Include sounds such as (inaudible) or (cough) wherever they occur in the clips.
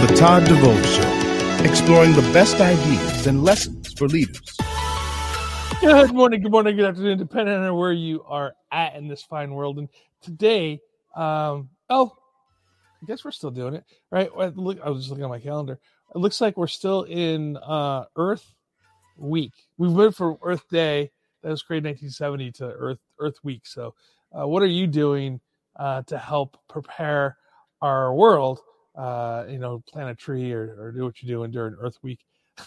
to the Todd DeVoe Show, exploring the best ideas and lessons for leaders. Good morning, good morning, good afternoon, depending on where you are at in this fine world. And today, um, oh, I guess we're still doing it, right? I, look, I was just looking at my calendar. It looks like we're still in uh, Earth Week. We went from Earth Day that was created in 1970 to Earth Earth Week. So, uh, what are you doing uh, to help prepare our world? Uh, you know, plant a tree or, or do what you're doing during Earth Week.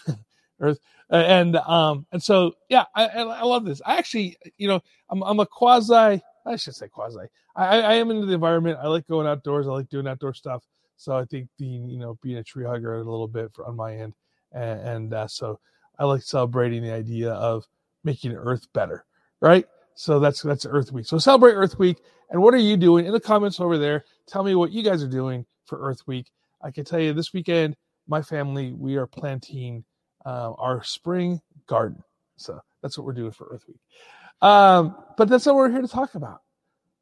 (laughs) Earth and um and so yeah, I, I love this. I actually, you know, I'm I'm a quasi. I should say quasi. I, I am into the environment. I like going outdoors. I like doing outdoor stuff. So I think being you know being a tree hugger a little bit for, on my end, and, and uh, so I like celebrating the idea of making Earth better, right? So that's that's Earth Week. So celebrate Earth Week. And what are you doing in the comments over there? Tell me what you guys are doing for Earth Week. I can tell you this weekend, my family we are planting uh, our spring garden. So that's what we're doing for Earth Week. Um, but that's not what we're here to talk about.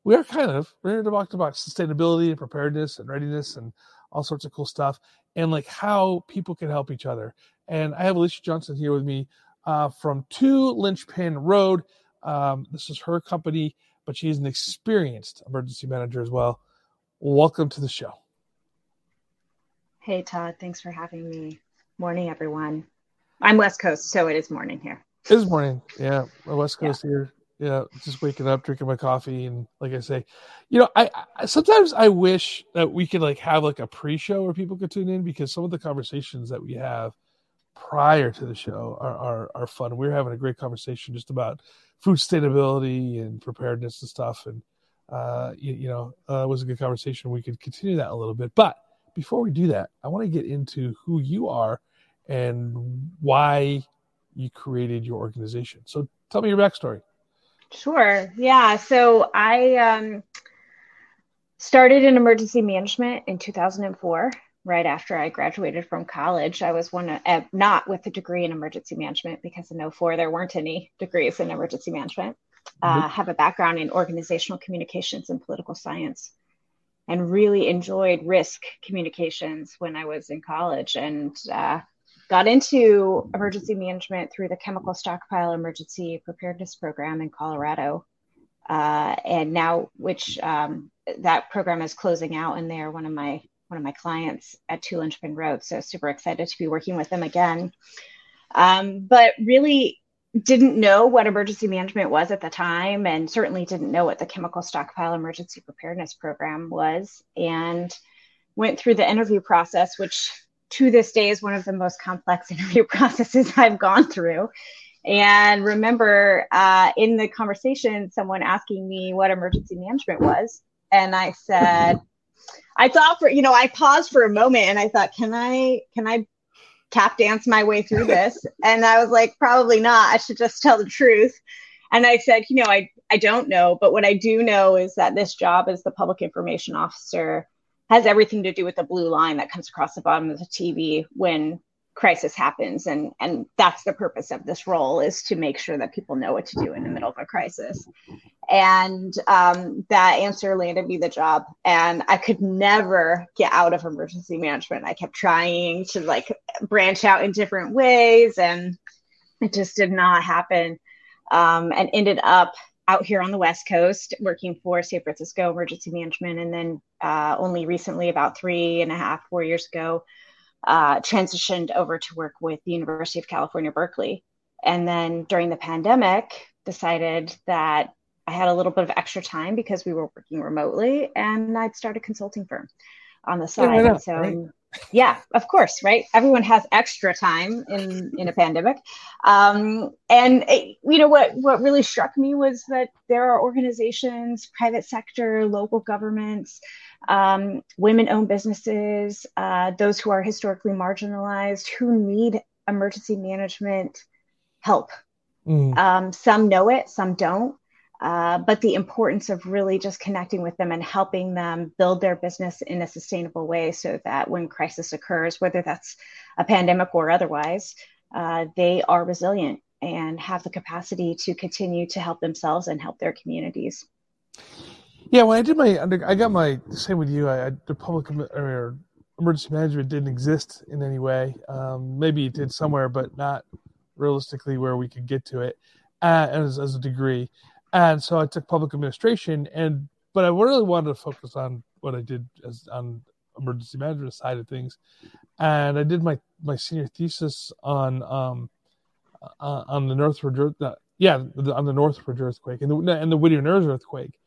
We are kind of we're here to talk about sustainability and preparedness and readiness and all sorts of cool stuff and like how people can help each other. And I have Alicia Johnson here with me uh, from Two Lynchpin Road. Um, this is her company, but she's an experienced emergency manager as well. Welcome to the show. Hey, Todd. Thanks for having me. Morning, everyone. I'm West Coast, so it is morning here. It is morning. Yeah, West Coast yeah. here. Yeah, just waking up, drinking my coffee, and like I say, you know, I, I sometimes I wish that we could like have like a pre-show where people could tune in because some of the conversations that we have prior to the show are are, are fun. We are having a great conversation just about food sustainability and preparedness and stuff, and uh, you, you know, uh, it was a good conversation. We could continue that a little bit, but before we do that, I want to get into who you are and why you created your organization. So tell me your backstory. Sure. Yeah. So I um, started in emergency management in 2004, right after I graduated from college. I was one, uh, not with a degree in emergency management because in 04 there weren't any degrees in emergency management. Uh, mm-hmm. have a background in organizational communications and political science and really enjoyed risk communications when I was in college and uh, got into emergency management through the Chemical Stockpile Emergency Preparedness Program in Colorado. Uh, and now, which um, that program is closing out, and they're one of my one of my clients at Two Lynchpin Road. So super excited to be working with them again. Um, but really didn't know what emergency management was at the time, and certainly didn't know what the Chemical Stockpile Emergency Preparedness Program was, and went through the interview process, which to this day is one of the most complex (laughs) interview processes I've gone through. And remember uh, in the conversation, someone asking me what emergency management was. And I said, I thought for, you know, I paused for a moment and I thought, can I, can I tap dance my way through this? (laughs) and I was like, probably not. I should just tell the truth. And I said, you know, I, I don't know, but what I do know is that this job as the public information officer has everything to do with the blue line that comes across the bottom of the TV when crisis happens and and that's the purpose of this role is to make sure that people know what to do in the middle of a crisis and um, that answer landed me the job and i could never get out of emergency management i kept trying to like branch out in different ways and it just did not happen um, and ended up out here on the West Coast working for San Francisco Emergency Management. And then uh, only recently, about three and a half, four years ago, uh, transitioned over to work with the University of California, Berkeley. And then during the pandemic, decided that I had a little bit of extra time because we were working remotely and I'd start a consulting firm on the side. So right yeah of course right everyone has extra time in in a pandemic um, and it, you know what what really struck me was that there are organizations private sector local governments um, women-owned businesses uh, those who are historically marginalized who need emergency management help mm. um, some know it some don't uh, but the importance of really just connecting with them and helping them build their business in a sustainable way so that when crisis occurs, whether that's a pandemic or otherwise, uh, they are resilient and have the capacity to continue to help themselves and help their communities. Yeah, when I did my, I got my same with you. I, I did public or emergency management didn't exist in any way. Um, maybe it did somewhere, but not realistically where we could get to it uh, as, as a degree. And so I took public administration, and but I really wanted to focus on what I did as on emergency management side of things. And I did my my senior thesis on um uh, on the Northridge, uh, yeah, on the Northridge earthquake and the and the Whittier Narrows earthquake,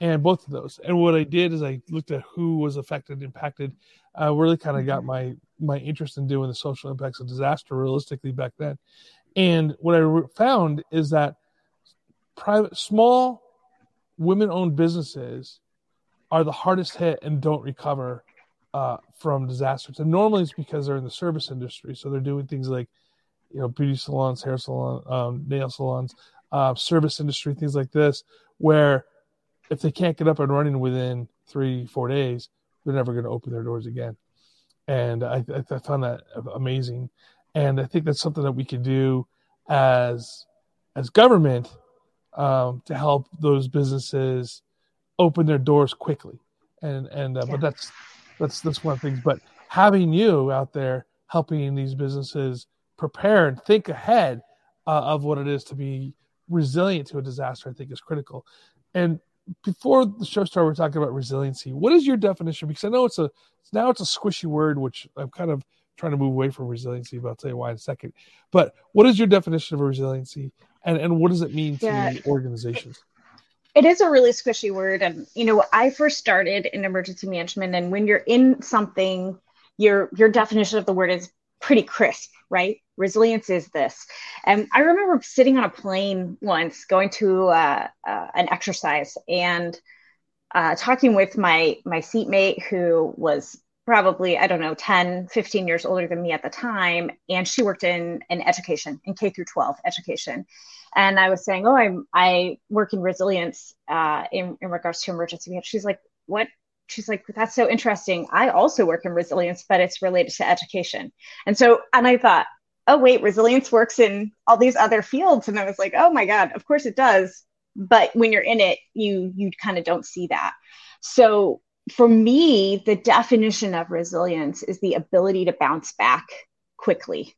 and both of those. And what I did is I looked at who was affected, impacted. Uh, really kind of got my my interest in doing the social impacts of disaster realistically back then. And what I found is that private, small, women-owned businesses are the hardest hit and don't recover uh, from disasters. And normally it's because they're in the service industry, so they're doing things like, you know, beauty salons, hair salon, um, nail salons, uh, service industry, things like this, where if they can't get up and running within three, four days, they're never going to open their doors again. And I, I found that amazing, and I think that's something that we can do as as government um, to help those businesses open their doors quickly. And and uh, yeah. but that's that's that's one of the things. But having you out there helping these businesses prepare and think ahead uh, of what it is to be resilient to a disaster, I think is critical. And before the show started, we are talking about resiliency. What is your definition? Because I know it's a now it's a squishy word, which I'm kind of trying to move away from resiliency, but I'll tell you why in a second. But what is your definition of resiliency, and and what does it mean yeah. to organizations? It is a really squishy word, and you know, I first started in emergency management, and when you're in something, your your definition of the word is pretty crisp, right? Resilience is this. And I remember sitting on a plane once going to uh, uh, an exercise and uh, talking with my my seatmate who was probably i don't know 10 15 years older than me at the time and she worked in in education in k through 12 education and i was saying oh i'm i work in resilience uh, in, in regards to emergency she's like what she's like that's so interesting. I also work in resilience but it's related to education. And so and i thought oh wait resilience works in all these other fields. And i was like oh my god of course it does. But when you're in it you you kind of don't see that. So for me, the definition of resilience is the ability to bounce back quickly.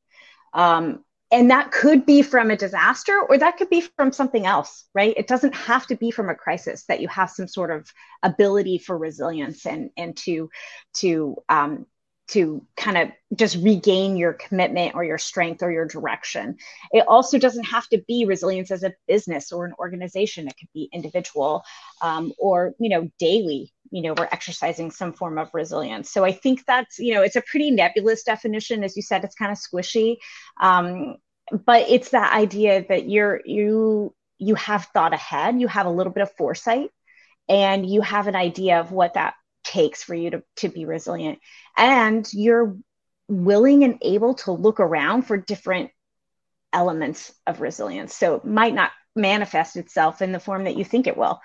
Um, and that could be from a disaster or that could be from something else, right? It doesn't have to be from a crisis that you have some sort of ability for resilience and, and to, to um, to kind of just regain your commitment or your strength or your direction. It also doesn't have to be resilience as a business or an organization. It could be individual um, or, you know, daily, you know, we're exercising some form of resilience. So I think that's, you know, it's a pretty nebulous definition. As you said, it's kind of squishy. Um, but it's that idea that you're, you, you have thought ahead, you have a little bit of foresight and you have an idea of what that takes for you to, to be resilient and you're willing and able to look around for different elements of resilience so it might not manifest itself in the form that you think it will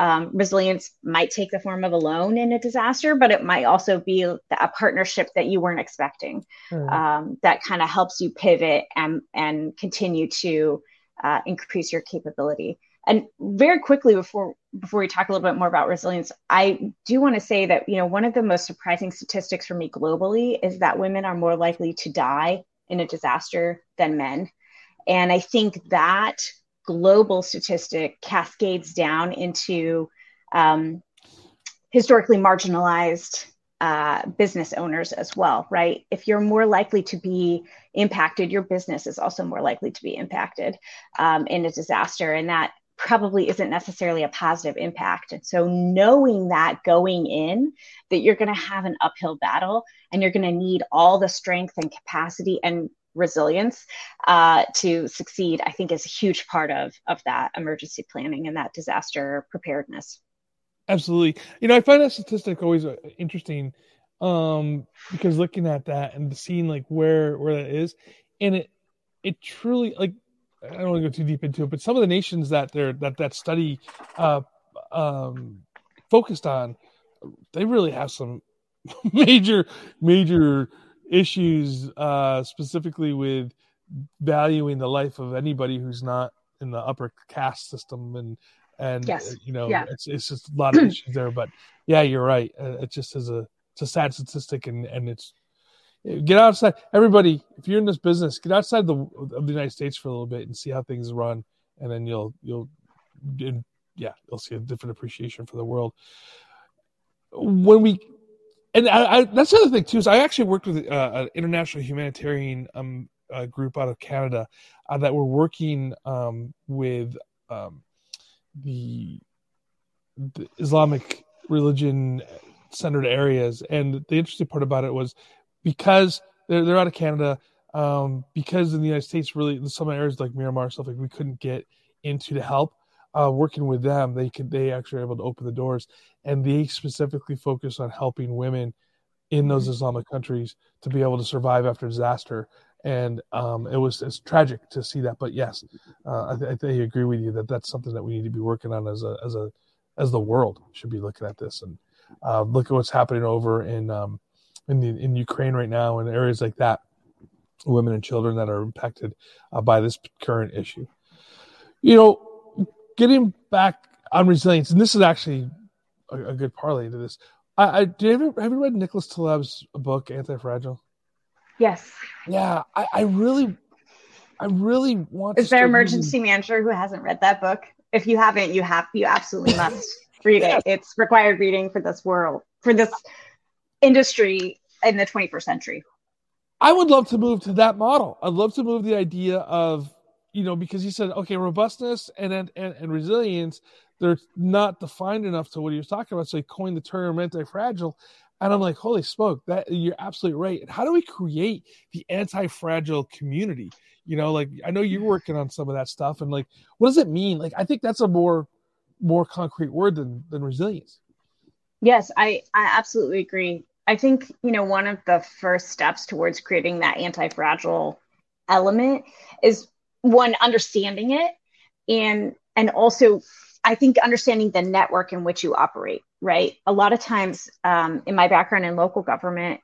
um, resilience might take the form of a loan in a disaster but it might also be a partnership that you weren't expecting mm. um, that kind of helps you pivot and and continue to uh, increase your capability and very quickly before before we talk a little bit more about resilience, I do want to say that you know one of the most surprising statistics for me globally is that women are more likely to die in a disaster than men. And I think that global statistic cascades down into um, historically marginalized uh, business owners as well, right? If you're more likely to be impacted, your business is also more likely to be impacted um, in a disaster. And that probably isn't necessarily a positive impact. And so knowing that going in that you're going to have an uphill battle and you're going to need all the strength and capacity and resilience uh, to succeed, I think is a huge part of of that emergency planning and that disaster preparedness. Absolutely. You know, I find that statistic always uh, interesting um, because looking at that and seeing like where where that is, and it it truly like I don't want to go too deep into it, but some of the nations that they're that that study uh, um, focused on, they really have some (laughs) major major issues, uh, specifically with valuing the life of anybody who's not in the upper caste system and and yes. you know yeah. it's it's just a lot of (clears throat) issues there. But yeah, you're right. Uh, it just is a it's a sad statistic, and and it's get outside. Everybody, if you're in this business, get outside the of the United States for a little bit and see how things run, and then you'll you'll yeah you'll see a different appreciation for the world. When we and I, I, that's the other thing too is I actually worked with uh, an international humanitarian um, uh, group out of Canada uh, that were working um, with um, the, the, Islamic religion centered areas, and the interesting part about it was because they're they're out of Canada, um, because in the United States, really some areas like Myanmar stuff like we couldn't get into to help. Uh, working with them, they could they actually were able to open the doors, and they specifically focus on helping women in those mm-hmm. Islamic countries to be able to survive after disaster. And um, it was it's tragic to see that, but yes, uh, I, I, I agree with you that that's something that we need to be working on as a as a as the world should be looking at this and uh, look at what's happening over in um, in the, in Ukraine right now and areas like that, women and children that are impacted uh, by this current issue. You know, getting back on resilience, and this is actually a, a good parlay to this. I, I do you ever, have you read Nicholas Taleb's book Anti Fragile? Yes. Yeah, I, I, really, I really want. Is there emergency using... manager who hasn't read that book? If you haven't, you have you absolutely must (laughs) read it. It's required reading for this world for this industry in the 21st century. I would love to move to that model. I'd love to move the idea of you know because he said okay robustness and and, and resilience they're not defined enough to what he was talking about. So he coined the term anti-fragile. And I'm like, holy smoke, that you're absolutely right. And how do we create the anti-fragile community? You know, like I know you're working on some of that stuff, and like, what does it mean? Like, I think that's a more more concrete word than than resilience. Yes, I I absolutely agree. I think you know one of the first steps towards creating that anti-fragile element is one understanding it and and also I think understanding the network in which you operate, right? A lot of times, um, in my background in local government,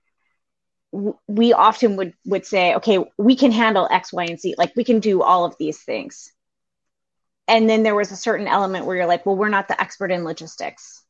w- we often would would say, okay, we can handle X, Y, and Z, like we can do all of these things. And then there was a certain element where you're like, well, we're not the expert in logistics.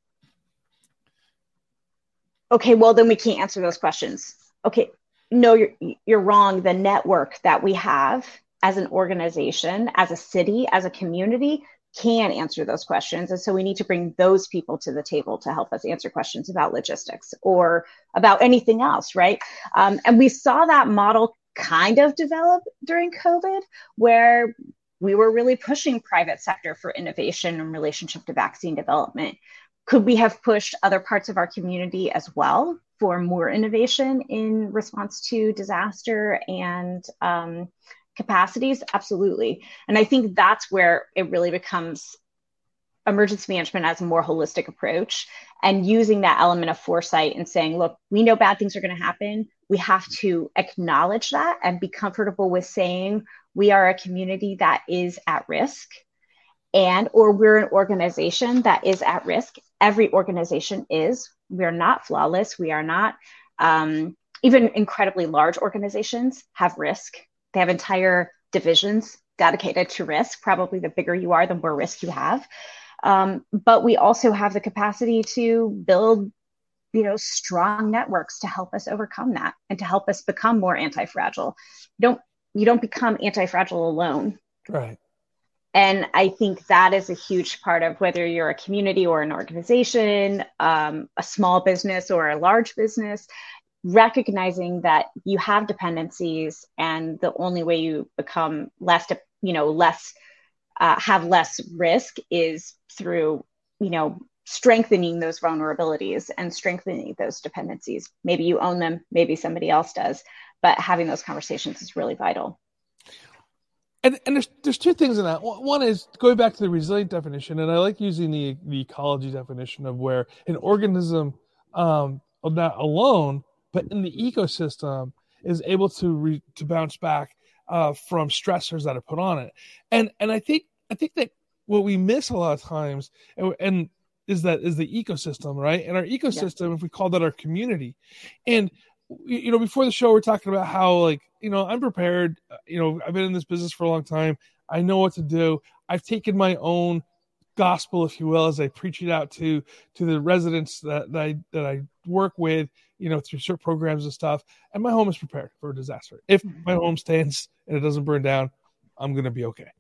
Okay, well then we can't answer those questions. Okay, no, you're you're wrong. The network that we have as an organization, as a city, as a community can answer those questions. And so we need to bring those people to the table to help us answer questions about logistics or about anything else, right? Um, and we saw that model kind of develop during COVID, where we were really pushing private sector for innovation in relationship to vaccine development. Could we have pushed other parts of our community as well for more innovation in response to disaster and um, capacities absolutely. And i think that's where it really becomes emergency management as a more holistic approach and using that element of foresight and saying look we know bad things are going to happen. We have to acknowledge that and be comfortable with saying we are a community that is at risk and or we're an organization that is at risk. Every organization is. We are not flawless. We are not um, even incredibly large organizations have risk they have entire divisions dedicated to risk. Probably the bigger you are, the more risk you have. Um, but we also have the capacity to build, you know, strong networks to help us overcome that and to help us become more anti-fragile. You don't you don't become anti-fragile alone. Right. And I think that is a huge part of whether you're a community or an organization, um, a small business or a large business recognizing that you have dependencies and the only way you become less you know less uh, have less risk is through you know strengthening those vulnerabilities and strengthening those dependencies maybe you own them maybe somebody else does but having those conversations is really vital and, and there's there's two things in that. One is going back to the resilient definition, and I like using the the ecology definition of where an organism, um, not alone, but in the ecosystem is able to re, to bounce back uh, from stressors that are put on it. And and I think I think that what we miss a lot of times and, and is that is the ecosystem, right? And our ecosystem, yeah. if we call that our community, and you know, before the show, we're talking about how like you know I'm prepared. Uh, you know, I've been in this business for a long time. I know what to do. I've taken my own gospel, if you will, as I preach it out to to the residents that, that I that I work with, you know, through certain programs and stuff. And my home is prepared for a disaster. If my home stands and it doesn't burn down, I'm gonna be okay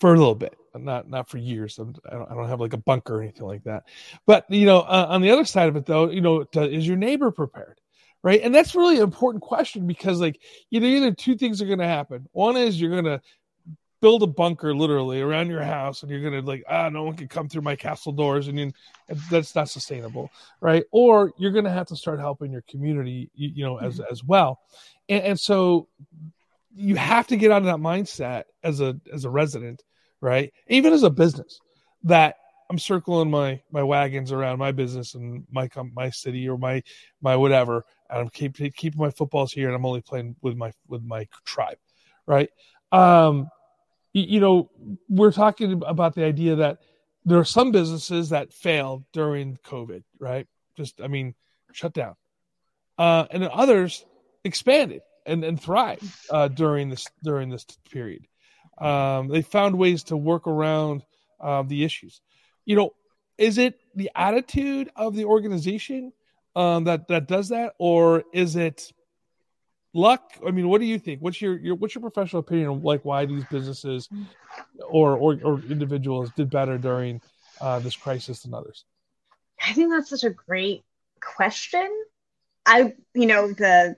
for a little bit, not not for years. I'm, I don't, I don't have like a bunker or anything like that. But you know, uh, on the other side of it, though, you know, is your neighbor prepared? Right, and that's really an important question because, like, you know, either two things are going to happen. One is you're going to build a bunker literally around your house and you're gonna like ah no one can come through my castle doors and, you, that's not sustainable right? Or you're gonna have to start helping your community you, you know as mm-hmm. as well. And, and, so you have to get out of that mindset as a as a resident right? Even as a business that i'm circling my my wagons around my business and my my city or my my whatever and i'm keep, keeping my footballs here and i'm only playing with my with my tribe right? Um you know, we're talking about the idea that there are some businesses that failed during COVID, right? Just, I mean, shut down. Uh, and others expanded and, and thrived uh, during this during this period. Um, they found ways to work around uh, the issues. You know, is it the attitude of the organization um, that that does that, or is it luck i mean what do you think? What's your, your what's your professional opinion of like why these businesses or or, or individuals did better during uh, this crisis than others? I think that's such a great question. I you know the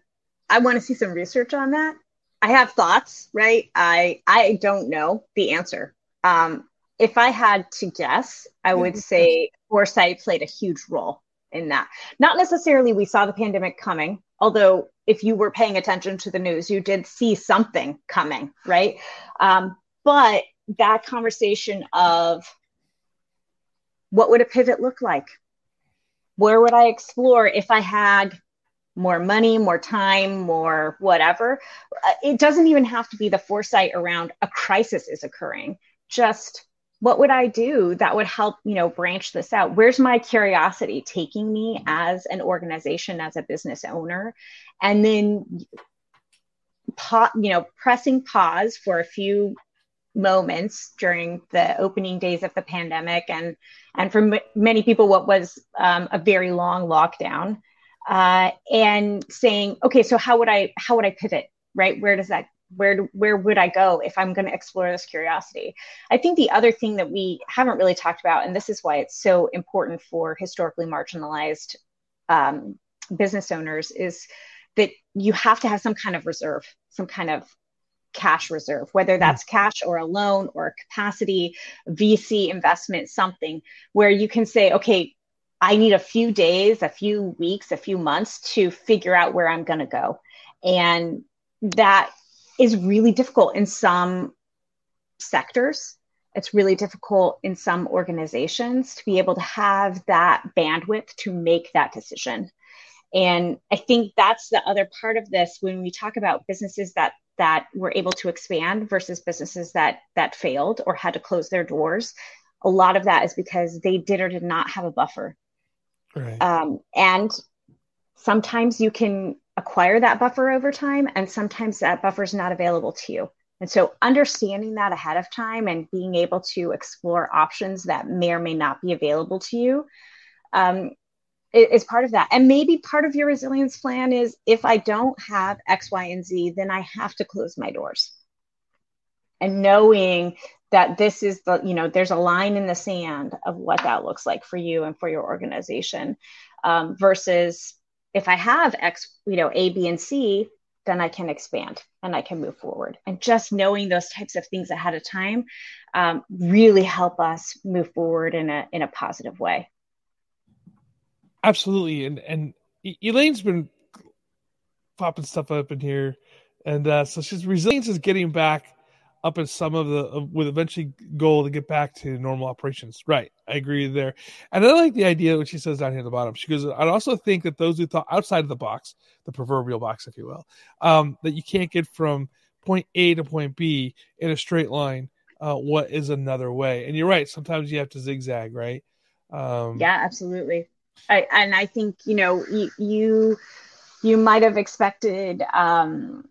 i want to see some research on that. I have thoughts right? I i don't know the answer. Um if i had to guess i would (laughs) say foresight played a huge role in that. Not necessarily we saw the pandemic coming although if you were paying attention to the news, you did see something coming, right? Um, but that conversation of what would a pivot look like? Where would I explore if I had more money, more time, more whatever? Uh, it doesn't even have to be the foresight around a crisis is occurring. Just what would I do that would help, you know, branch this out? Where's my curiosity taking me as an organization, as a business owner? And then, you know, pressing pause for a few moments during the opening days of the pandemic and and for m- many people what was um, a very long lockdown uh, and saying okay so how would i how would i pivot right where does that where where would I go if I'm going to explore this curiosity? I think the other thing that we haven't really talked about, and this is why it's so important for historically marginalized um, business owners, is that you have to have some kind of reserve, some kind of cash reserve, whether hmm. that's cash or a loan or a capacity, VC investment, something where you can say, okay, I need a few days, a few weeks, a few months to figure out where I'm going to go. And that is really difficult in some sectors. It's really difficult in some organizations to be able to have that bandwidth to make that decision. And I think that's the other part of this when we talk about businesses that that were able to expand versus businesses that that failed or had to close their doors. A lot of that is because they did or did not have a buffer. Right. Um, and sometimes you can acquire that buffer over time and sometimes that buffer is not available to you. And so understanding that ahead of time and being able to explore options that may or may not be available to you um, is part of that. And maybe part of your resilience plan is if i don't have x y and z then i have to close my doors. And knowing that this is the you know there's a line in the sand of what that looks like for you and for your organization um, versus if I have X, you know, A, B, and C, then I can expand and I can move forward. And just knowing those types of things ahead of time um, really help us move forward in a in a positive way. Absolutely, and and Elaine's been popping stuff up in here, and uh, so she's resilience is getting back up in some of the with eventually goal to get back to normal operations. Right, I agree there, and I like the idea what she says down here at the bottom. She goes, "I'd also think that those who thought outside of the box, the proverbial box, if you will, um, that you can't get from point A to point B in a straight line. Uh, what is another way? And you're right. Sometimes you have to zigzag, right? Um, yeah, absolutely. I, and I think you know you you, you might have expected. Um,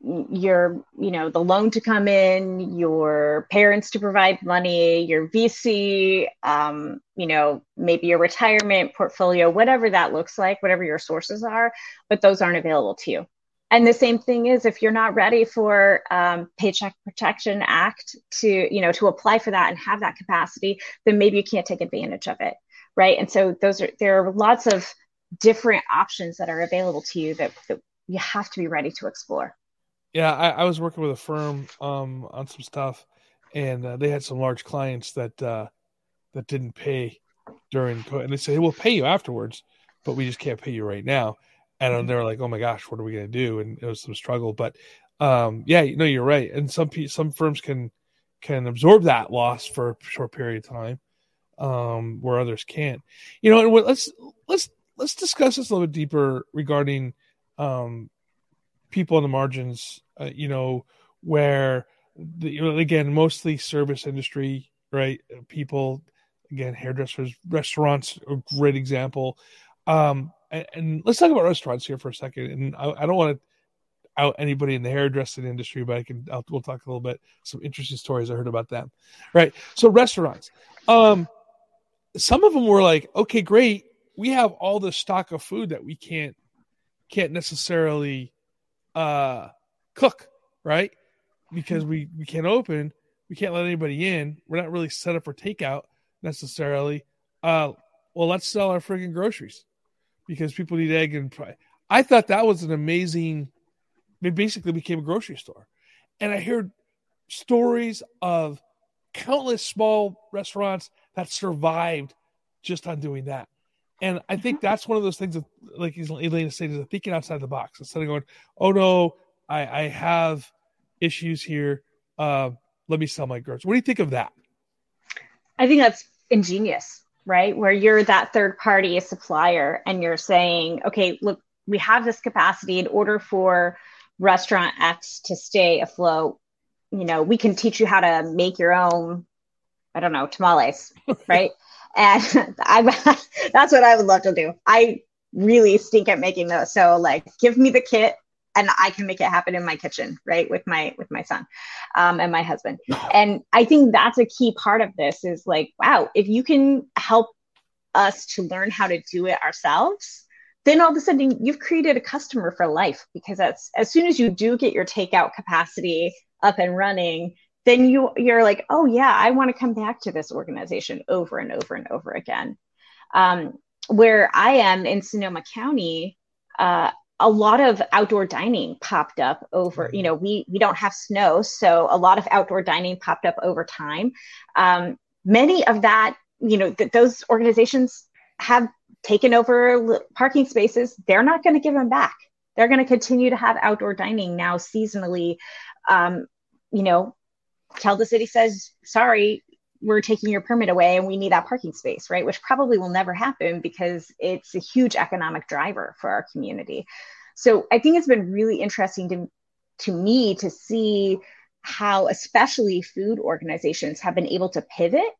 your you know the loan to come in your parents to provide money your vc um, you know maybe your retirement portfolio whatever that looks like whatever your sources are but those aren't available to you. And the same thing is if you're not ready for um, paycheck protection act to you know to apply for that and have that capacity then maybe you can't take advantage of it right? And so those are there are lots of different options that are available to you that, that you have to be ready to explore yeah, I, I was working with a firm um, on some stuff, and uh, they had some large clients that uh, that didn't pay during, and they said, "Hey, we'll pay you afterwards, but we just can't pay you right now." And they were like, "Oh my gosh, what are we going to do?" And it was some struggle, but um, yeah, you know, you're right. And some some firms can can absorb that loss for a short period of time, um, where others can't. You know, and let's let's let's discuss this a little bit deeper regarding um, people on the margins, uh, you know, where the, you know, again, mostly service industry, right? People, again, hairdressers, restaurants, a great example. Um, and, and, let's talk about restaurants here for a second. And I, I don't want to out anybody in the hairdressing industry, but I can, I'll, we'll talk a little bit, some interesting stories I heard about them. Right. So restaurants, um, some of them were like, okay, great. We have all this stock of food that we can't, can't necessarily uh, cook, right? Because we we can't open, we can't let anybody in. We're not really set up for takeout necessarily. Uh, well, let's sell our friggin' groceries because people need egg and fry. I thought that was an amazing. It basically became a grocery store, and I heard stories of countless small restaurants that survived just on doing that. And I think that's one of those things that, like Elena said, is thinking outside the box instead of going, "Oh no, I, I have issues here. Uh, let me sell my goods." What do you think of that? I think that's ingenious, right? Where you're that third party supplier, and you're saying, "Okay, look, we have this capacity in order for restaurant X to stay afloat. You know, we can teach you how to make your own." I don't know, tamales, (laughs) right? And (laughs) I (laughs) that's what I would love to do. I really stink at making those. So like, give me the kit, and I can make it happen in my kitchen, right, with my with my son um, and my husband. And I think that's a key part of this is like, wow, if you can help us to learn how to do it ourselves then all of a sudden you've created a customer for life because that's as soon as you do get your takeout capacity up and running then you you're like oh yeah i want to come back to this organization over and over and over again. Um, where i am in sonoma county uh, a lot of outdoor dining popped up over you know we we don't have snow so a lot of outdoor dining popped up over time. Um, many of that you know th- those organizations have taken over parking spaces. They're not going to give them back. They're going to continue to have outdoor dining now seasonally. Um, you know till the city says, sorry, we're taking your permit away and we need that parking space, right? Which probably will never happen because it's a huge economic driver for our community. So I think it's been really interesting to, to me to see how especially food organizations have been able to pivot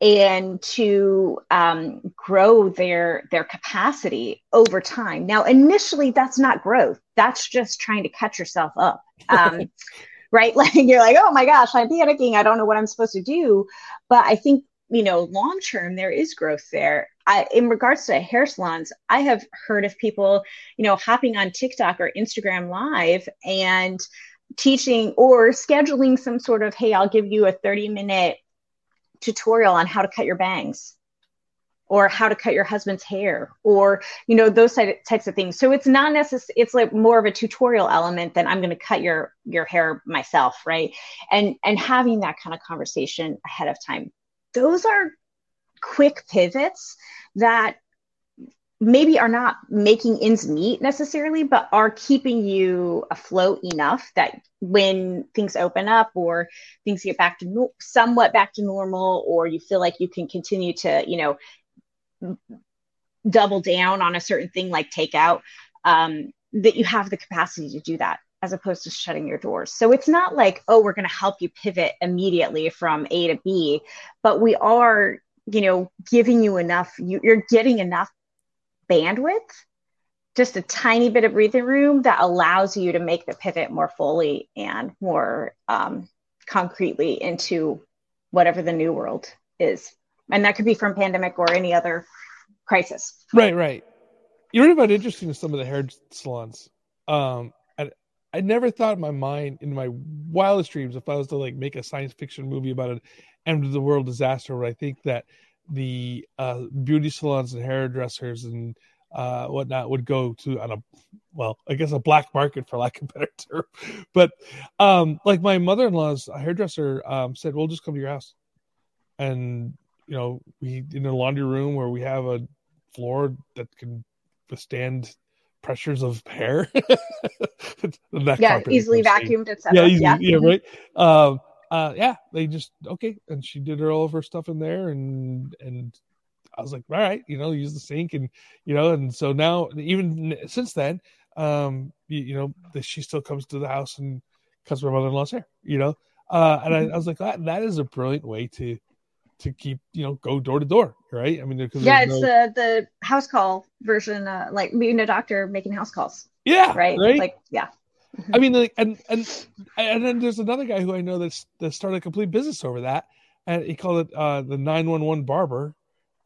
and to um, grow their their capacity over time. Now, initially, that's not growth. That's just trying to catch yourself up. Um, (laughs) right? (laughs) Like you're like, oh my gosh, I'm panicking. I don't know what I'm supposed to do. But I think, you know, long term, there is growth there. I, in regards to hair salons, I have heard of people, you know, hopping on TikTok or Instagram live and teaching or scheduling some sort of, hey, I'll give you a 30 minute tutorial on how to cut your bangs or how to cut your husband's hair or you know those types of things. So it's not necessary it's like more of a tutorial element than i'm going to cut your your hair myself right? And and having that kind of conversation ahead of time. Those are quick pivots that maybe are not making ends meet necessarily but are keeping you afloat enough that when things open up or things get back to no- somewhat back to normal or you feel like you can continue to you know double down on a certain thing like takeout, um, that you have the capacity to do that as opposed to shutting your doors. So it's not like, oh, we're going to help you pivot immediately from A to B, but we are, you know, giving you enough, you, you're getting enough bandwidth just a tiny bit of breathing room that allows you to make the pivot more fully and more um, concretely into whatever the new world is. And that could be from pandemic or any other crisis. Right, right. You know about interesting to some of the hair salons? Um, I, I never thought in my mind, in my wildest dreams, if I was to like make a science fiction movie about an end of the world disaster, where I think that the uh, beauty salons and hairdressers and uh, whatnot would go to on a well, I guess a black market for lack of a better term. (laughs) But um, like my mother in law's hairdresser um, said, we'll just come to your house. And you know, we in a laundry room where we have a floor that can withstand pressures of hair. (laughs) yeah, easily vacuumed, etc. Yeah, easy, yeah, yeah, mm-hmm. right. Um, uh, yeah, they just okay, and she did her all of her stuff in there, and and I was like, all right, you know, use the sink, and you know, and so now even since then, um, you, you know, that she still comes to the house and cuts my mother in law's hair, you know, uh, and I, mm-hmm. I was like, that, that is a brilliant way to to keep you know go door to door right? I mean yeah it's no... the the house call version uh, like being a doctor making house calls. Yeah right, right? like yeah. I mean like and and and then there's another guy who i know that's that started a complete business over that and he called it uh the 911 barber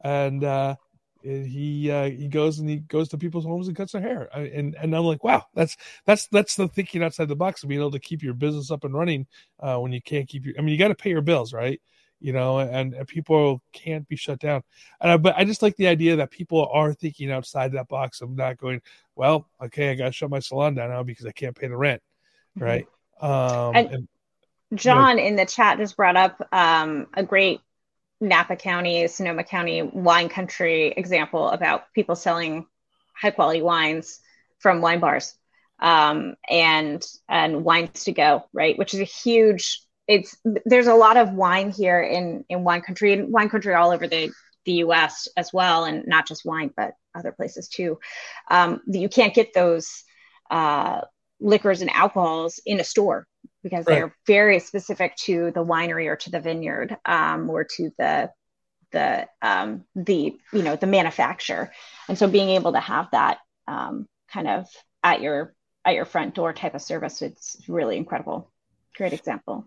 and uh he uh, he goes and he goes to people's homes and cuts their hair. And and I'm like wow that's that's that's the thinking outside the box of being able to keep your business up and running uh, when you can't keep your I mean you got to pay your bills right you know, and, and people can't be shut down. And I, but I just like the idea that people are thinking outside that box of not going, well, okay, I got to shut my salon down now because I can't pay the rent, mm-hmm. right? Um, and, and John you know, in the chat just brought up um, a great Napa County, Sonoma County wine country example about people selling high quality wines from wine bars um, and and wines to go, right? Which is a huge it's there's a lot of wine here in in wine country and wine country all over the the U.S. as well, and not just wine, but other places too. Um, you can't get those uh, liquors and alcohols in a store because right. they're very specific to the winery or to the vineyard um, or to the the um, the you know the manufacturer. And so being able to have that um, kind of at your at your front door type of service, it's really incredible. Great example.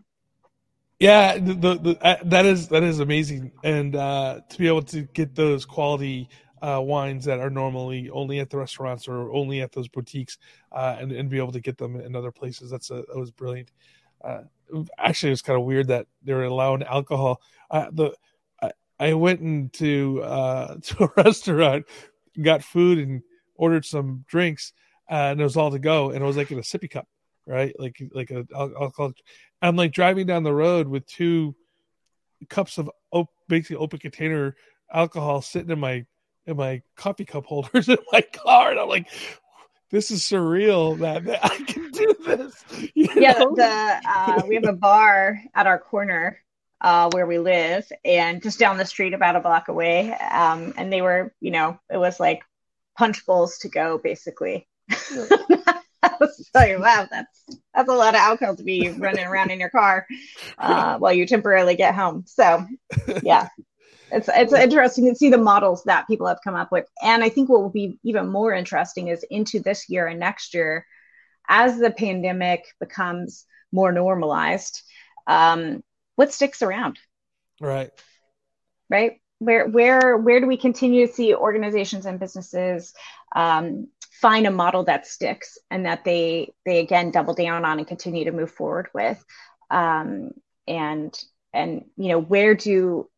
Yeah, the, the, the uh, that is that is amazing, and uh, to be able to get those quality uh, wines that are normally only at the restaurants or only at those boutiques, uh, and and be able to get them in other places. That's a that was brilliant. Uh, actually, it was kind of weird that they were allowing alcohol. Uh, the I, I went into (laughs) to a restaurant, got food, and ordered some drinks, and it was all to go, and it was like in a sippy cup, right? Like like a alcohol. I'm like driving down the road with two cups of op- basically open container alcohol sitting in my in my coffee cup holders (laughs) in my car, and I'm like, this is surreal that, that I can do this. (laughs) You yeah, the uh, we have a bar at our corner uh, where we live, and just down the street, about a block away. Um, and they were, you know, it was like punch bowls to go, basically. (laughs) I was like, wow, that's that's a lot of alcohol to be running around in your car uh, while you temporarily get home. So, yeah, it's it's interesting to see the models that people have come up with. And I think what will be even more interesting is into this year and next year, as the pandemic becomes more normalized, um, what sticks around? Right. Right. Where where where do we continue to see organizations and businesses um, find a model that sticks and that they they again double down on and continue to move forward with. Um, and and you know where do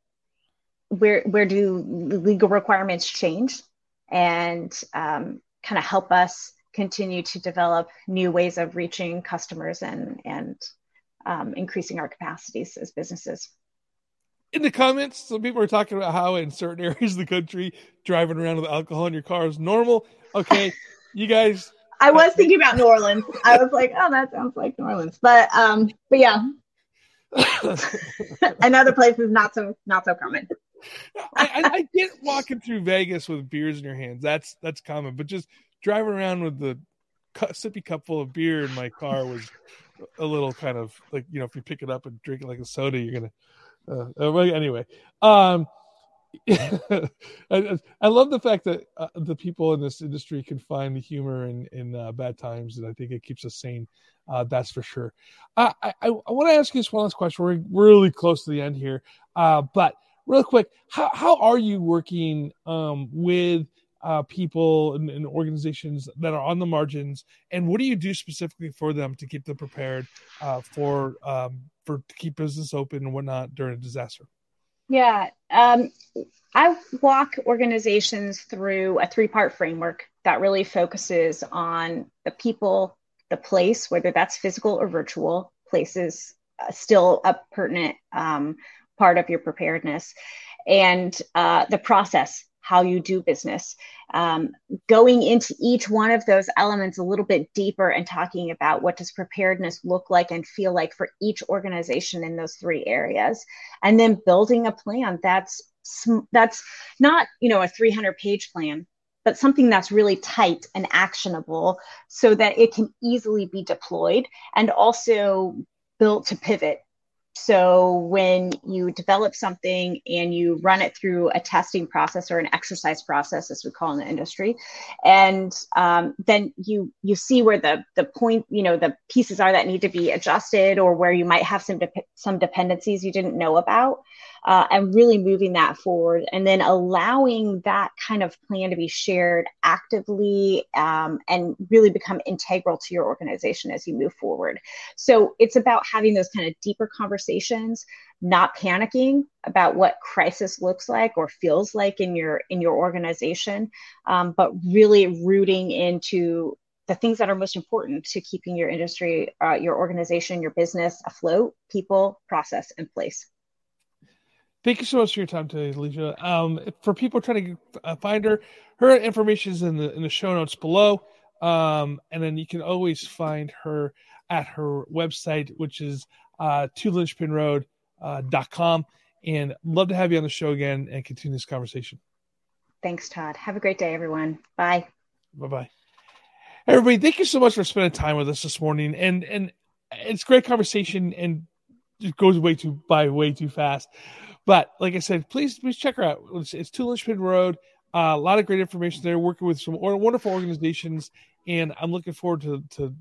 where where do legal requirements change and um, kind of help us continue to develop new ways of reaching customers and and um, increasing our capacities as businesses? In the comments, some people are talking about how in certain (laughs) areas of the country, driving around with alcohol in your car is normal. Okay, you guys. I was thinking about New Orleans. I was like, oh, that sounds like New Orleans, but um, but yeah, (laughs) another place is not so not so common. I, I, get walking through Vegas with beers in your hands. That's that's common, but just driving around with the sippy cup full of beer in my car was a little kind of like you know if you pick it up and drink it like a soda, you're gonna. Uh, anyway, um, (laughs) I, I, love the fact that uh, the people in this industry can find the humor in in uh, bad times, and I think it keeps us sane. Uh, that's for sure. I I, I want to ask you this one last question. We're really close to the end here, uh, but real quick, how how are you working um, with uh, people and, and, organizations that are on the margins, and what do you do specifically for them to keep them prepared uh, for um, for to keep business open and whatnot during a disaster? Yeah, um, I walk organizations through a three part framework that really focuses on the people, the place, whether that's physical or virtual. Places uh, still a pertinent um, part of your preparedness, and uh, the process how you do business. Um, going into each one of those elements a little bit deeper and talking about what does preparedness look like and feel like for each organization in those three areas, and then building a plan that's that's not you know a 300 page plan but something that's really tight and actionable so that it can easily be deployed and also built to pivot so when you develop something and you run it through a testing process or an exercise process, as we call in the industry, and um, then you you see where the the point you know the pieces are that need to be adjusted or where you might have some de- some dependencies you didn't know about, uh, and really moving that forward and then allowing that kind of plan to be shared actively um, and really become integral to your organization as you move forward. So it's about having those kind of deeper conversations, not panicking about what crisis looks like or feels like in your in your organization, um, but really rooting into the things that are most important to keeping your industry, uh, your organization, your business afloat, people, process, and place. Thank you so much for your time today, Alicia. Um, for people trying to uh, find her, her information is in the in the show notes below, um, and then you can always find her at her website, which is uh, twolynchpinroad.com. Uh, and love to have you on the show again and continue this conversation. Thanks, Todd. Have a great day, everyone. Bye. Bye bye. Everybody, thank you so much for spending time with us this morning. And and it's great conversation and it goes way too by way too fast. But like I said, please please check her out. It's, it's Road. Uh, a lot of great information there. Working with some wonderful organizations, and I'm looking forward to to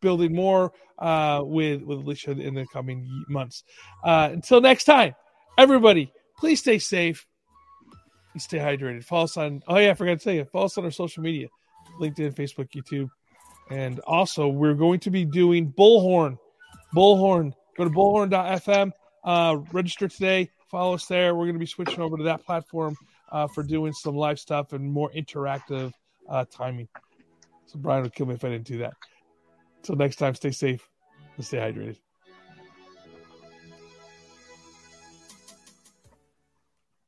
building more uh, with with Alicia in the coming months. Uh, until next time, everybody, please stay safe and stay hydrated. Follow us on. Oh yeah, I forgot to tell you. Follow us on our social media: LinkedIn, Facebook, YouTube, and also we're going to be doing Bullhorn. Bullhorn. Go to bullhorn.fm. Uh, register today follow us there. We're going to be switching over to that platform uh, for doing some live stuff and more interactive uh, timing. So Brian would kill me if I didn't do that. Until next time, stay safe and stay hydrated.